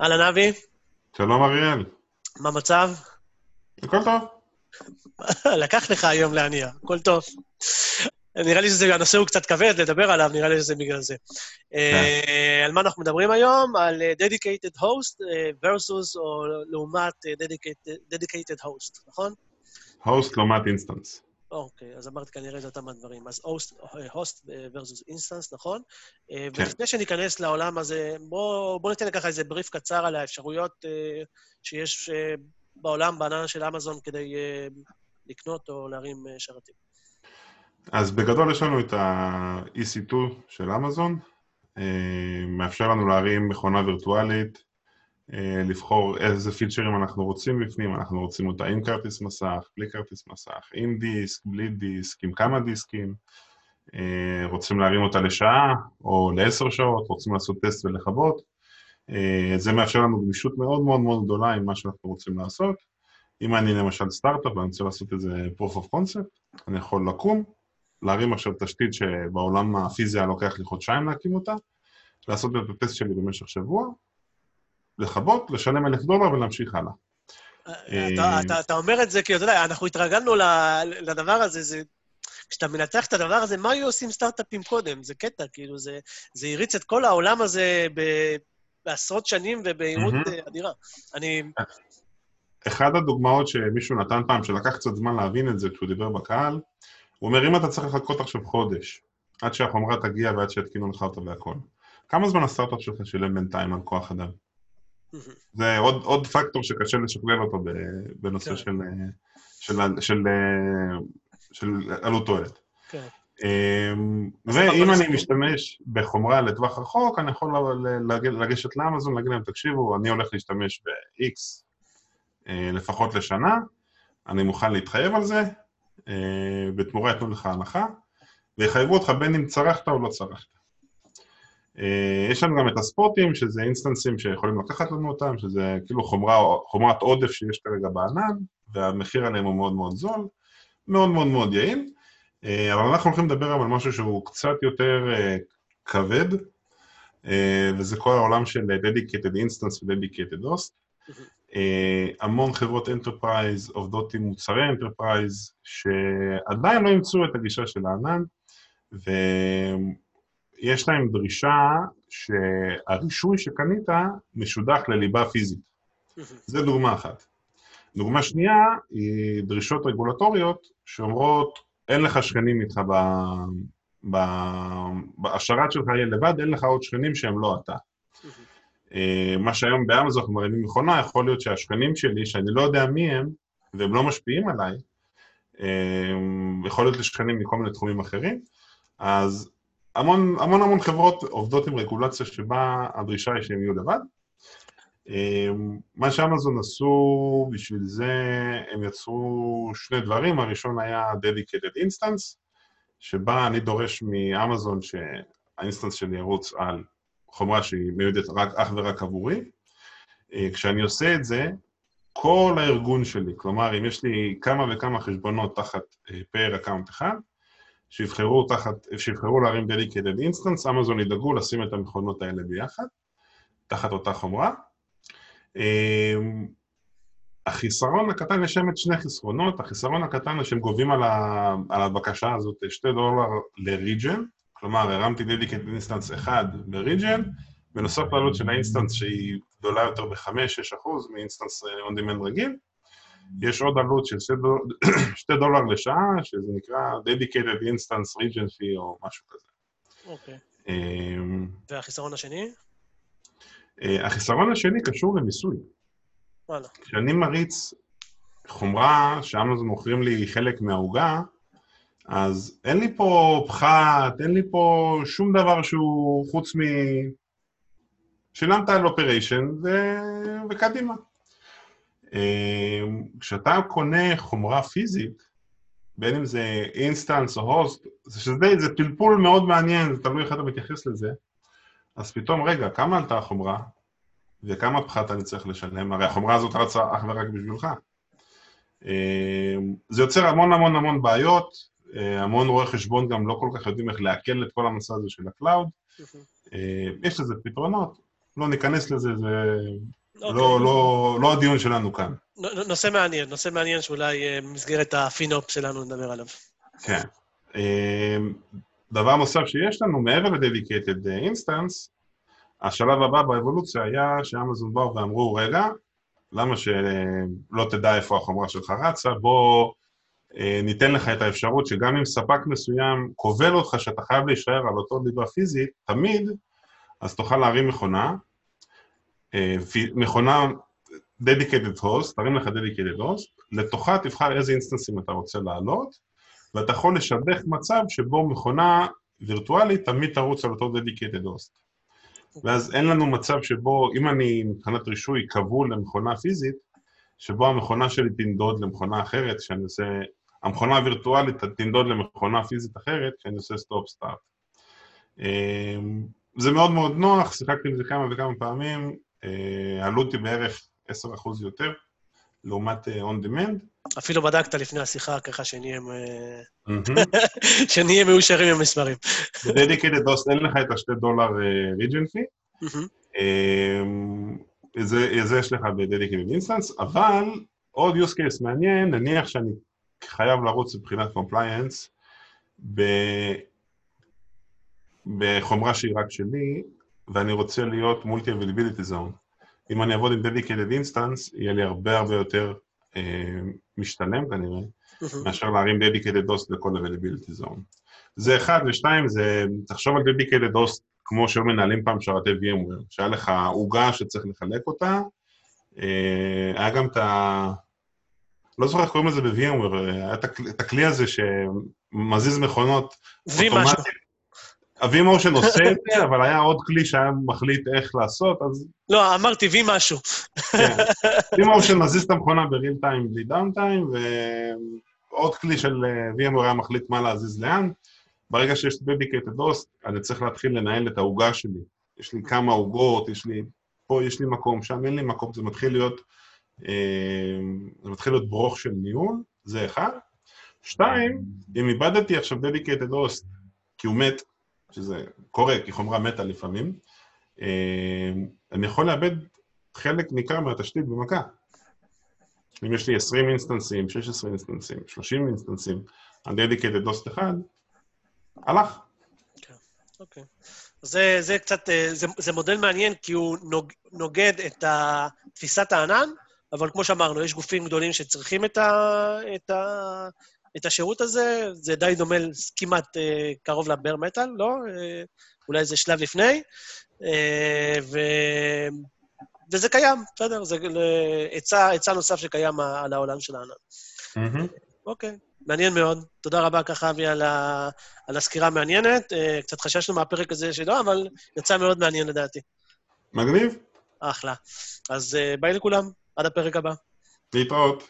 אהלן, אבי, שלום אריאל. מה המצב? הכל טוב. לקח לך היום להניע, הכל טוב. נראה לי שהנושא הוא קצת כבד לדבר עליו, נראה לי שזה בגלל זה. אה, על מה אנחנו מדברים היום? על אה, Dedicated Host אה, versus או לעומת Dedicated- Dedicated Host, נכון? host לעומת instance. אוקיי, אז אמרתי כנראה את אותם הדברים. אז host, אה, אה, versus instance, נכון? אה, כן. ולפני שניכנס לעולם הזה, בואו בוא ניתן ככה איזה בריף קצר על האפשרויות שיש בעולם, בענן של אמזון, כדי לקנות או להרים שרתים. אז בגדול יש לנו את ה-EC2 של אמזון, מאפשר לנו להרים מכונה וירטואלית, לבחור איזה פיצ'רים אנחנו רוצים בפנים, אנחנו רוצים אותה עם כרטיס מסך, בלי כרטיס מסך, עם דיסק, בלי דיסק, עם כמה דיסקים, אה, רוצים להרים אותה לשעה או לעשר שעות, רוצים לעשות טסט ולכבות. אה, זה מאפשר לנו גמישות מאוד מאוד מאוד גדולה עם מה שאנחנו רוצים לעשות. אם אני למשל סטארט-אפ ואני רוצה לעשות איזה proof of concept, אני יכול לקום, להרים עכשיו תשתית שבעולם הפיזי היה לוקח לי חודשיים להקים אותה, לעשות את הטסט שלי במשך שבוע, לכבות, לשלם אלף דולר ולהמשיך הלאה. אתה, אתה, אתה אומר את זה כי, אתה יודע, אנחנו התרגלנו לדבר הזה, זה... כשאתה מנתח את הדבר הזה, מה היו עושים סטארט-אפים קודם? זה קטע, כאילו, זה, זה הריץ את כל העולם הזה ב, בעשרות שנים ובמהירות מהמם. אה, אדירה. אני... אחת הדוגמאות שמישהו נתן פעם, שלקח קצת זמן להבין את זה כשהוא דיבר בקהל, הוא אומר, אם אתה צריך לחכות עכשיו חודש, עד שהחומרה תגיע ועד שיתקינו לך אותה והכל, כמה זמן הסטארט-אפ שלך שילם בינתיים על כוח אדם? זה עוד, עוד פקטור שקשה לשקלל אותו בנושא כן. של, אה, של, של, אה, של עלות תועלת. כן. אמ, ואם אני משתמש בחומרה לטווח רחוק, אני יכול לגשת לאמזון, להגיד להם, תקשיבו, אני הולך להשתמש ב-X לפחות לשנה, אני מוכן להתחייב על זה, אה, בתמורה ייתנו לך הנחה, ויחייבו אותך בין אם צרכת או לא צרכת. אה, יש לנו גם את הספוטים, שזה אינסטנסים שיכולים לקחת לנו אותם, שזה כאילו חומרה, חומרת עודף שיש כרגע בענן, והמחיר עליהם הוא מאוד מאוד זול, מאוד מאוד מאוד יעיל. אה, אבל אנחנו הולכים לדבר היום על משהו שהוא קצת יותר אה, כבד, וזה כל העולם של Dedicated Instance ו-Dedicated Host. אה, המון חברות enterprise עובדות עם מוצרי enterprise שעדיין לא אימצו את הגישה של הענן, ויש להם דרישה שהרישוי שקנית משודך לליבה פיזית. זה דוגמה אחת. דוגמה שנייה היא דרישות רגולטוריות שאומרות, אין לך שכנים איתך ב... ב... השרת שלך יהיה לבד, אין לך עוד שכנים שהם לא אתה. אה, מה שהיום באמזון מרימים מכונה, יכול להיות שהשכנים שלי, שאני לא יודע מי הם, והם לא משפיעים עליי, אה, יכול להיות לשכנים מכל מיני תחומים אחרים, אז המון המון, המון חברות עובדות עם רגולציה שבה הדרישה היא שהם יהיו לבד. אה, מה שאמזון עשו בשביל זה, הם יצרו שני דברים, הראשון היה Dedicated Instance, שבה אני דורש מאמזון שה instance שלי ירוץ על חומרה שהיא מיועדת אך ורק עבורי. אה, כשאני עושה את זה, כל הארגון שלי, כלומר, אם יש לי כמה וכמה חשבונות תחת אה, per account אחד, שיבחרו, תחת, שיבחרו להרים Dedicated Instance, אמזון ידאגו לשים את המכונות האלה ביחד, תחת אותה חומרה. אה, החיסרון הקטן, יש שם את שני חסרונות, החיסרון הקטן הוא שהם גובים על, ה, על הבקשה הזאת שתי דולר ל region, כלומר, הרמתי Dedicated Instance ב region, בנוסף לעלות של ה instance שהיא גדולה יותר ב-5-6 אחוז מ instance אה, on demand רגיל, יש עוד עלות של 2 דולר, 2 דולר לשעה, שזה נקרא Dedicated Instance Region Fee או משהו כזה. אוקיי. אמ, והחיסרון השני? אה, החיסרון השני קשור למיסוי. וואלה. כשאני מריץ חומרה שאמזון מוכרים לי חלק מהעוגה, אז אין לי פה פחת, אין לי פה שום דבר שהוא חוץ מ... שילמת על אופריישן ו... וקדימה. אה, כשאתה קונה חומרה פיזית, בין אם זה instance או host, זה שזה זה פלפול מאוד מעניין, זה תלוי איך אתה מתייחס לזה, אז פתאום, רגע, כמה עלתה החומרה? וכמה פחת אני צריך לשלם? הרי החומרה הזאת רצה אך ורק בשבילך. אה, זה יוצר המון המון המון בעיות, אה, המון רואי חשבון גם לא כל כך יודעים איך לעכל את כל המסע הזה של ה cloud. אה, יש לזה פתרונות, לא ניכנס לזה, זה אוקיי. לא, לא, לא הדיון שלנו כאן. נושא מעניין, נושא מעניין שאולי אה, במסגרת הפינופ שלנו נדבר עליו. כן. אה, דבר נוסף שיש לנו, מעבר ל-Dedicated Instance, השלב הבא באבולוציה היה שאמזון באו ואמרו, רגע, למה שלא תדע איפה החומרה שלך רצה, בוא אה, ניתן לך את האפשרות שגם אם ספק מסוים כובל אותך שאתה חייב להישאר על אותו ליבה פיזית, תמיד, אז תוכל להרים מכונה, אה, מכונה dedicated host, תרים לך dedicated host, לתוכה תבחר איזה אינסטנסים אתה רוצה לעלות, ואתה יכול לשדך מצב שבו מכונה וירטואלית תמיד תרוץ על אותו dedicated host. ואז אין לנו מצב שבו, אם אני מבחינת רישוי כבול למכונה פיזית, שבו המכונה שלי תנדוד למכונה אחרת, כשאני עושה... המכונה הווירטואלית תנדוד למכונה פיזית אחרת, כשאני עושה stop-start. אמ, זה מאוד מאוד נוח, שיחקתי עם זה כמה וכמה פעמים, אה, העלות היא בערך 10% יותר, לעומת אה, on demand. אפילו בדקת לפני השיחה, ככה שנהיה, שנהיה מאושרים עם המספרים. ב-Dedicated DOS אין לך את השתי דולר region fee, זה יש לך ב-Dedicated Instance, אבל עוד use case מעניין, נניח שאני חייב לרוץ מבחינת compliance בחומרה שהיא רק שלי, ואני רוצה להיות multi-availability zone. אם אני אעבוד עם Dedicated Instance, יהיה לי הרבה הרבה יותר אה, משתלם כנראה, מאשר להרים Dedicated DOS לכל availability zone. זה אחד, ושתיים, זה, תחשוב על Dedicated DOS כמו שהיו מנהלים פעם שרתי VMware, שהיה לך עוגה שצריך לחלק אותה, אה, היה גם את ה... לא זוכר איך קוראים לזה ב-VMware, היה את הכלי הזה שמזיז מכונות אוטומטית. vMotion עושה את זה, אבל היה עוד כלי שהיה מחליט איך לעשות, אז... לא, אמרתי V משהו. כן. vMotion מזיז את המכונה ב real time בלי downtime, ועוד כלי של VMware היה מחליט מה להזיז לאן. ברגע שיש dedicated host, אני צריך להתחיל לנהל את העוגה שלי. יש לי כמה עוגות, יש לי... פה יש לי מקום, שם אין לי מקום, זה מתחיל להיות... אה, זה מתחיל להיות ברוך של ניהול, זה אחד. שתיים, אם איבדתי עכשיו dedicated host, כי הוא מת, שזה קורה, כי חומרה מתה לפעמים, אה, אני יכול לאבד חלק ניכר מהתשתית במכה. אם יש לי 20 אינסטנסים, 16 אינסטנסים, 30 אינסטנסים, ה-dedicated host אחד, הלך. כן, אוקיי. זה, זה קצת, אה, זה, זה מודל מעניין, כי הוא נוג, נוגד את תפיסת הענן, אבל כמו שאמרנו, יש גופים גדולים שצריכים את, ה, את, את השירות הזה, זה די דומה כמעט אה, קרוב לבר מטאל, לא? אה, אולי זה שלב לפני. אה, ו... וזה קיים, בסדר, זה עצה נוסף שקיים על העולם של הענן. Mm-hmm. אוקיי, מעניין מאוד. תודה רבה ככה, אבי, על, ה... על הסקירה המעניינת. אה, קצת חששנו מהפרק הזה שלו, אבל יצא מאוד מעניין לדעתי. מגניב. אחלה. אז אה, ביי לכולם, עד הפרק הבא. להתראות.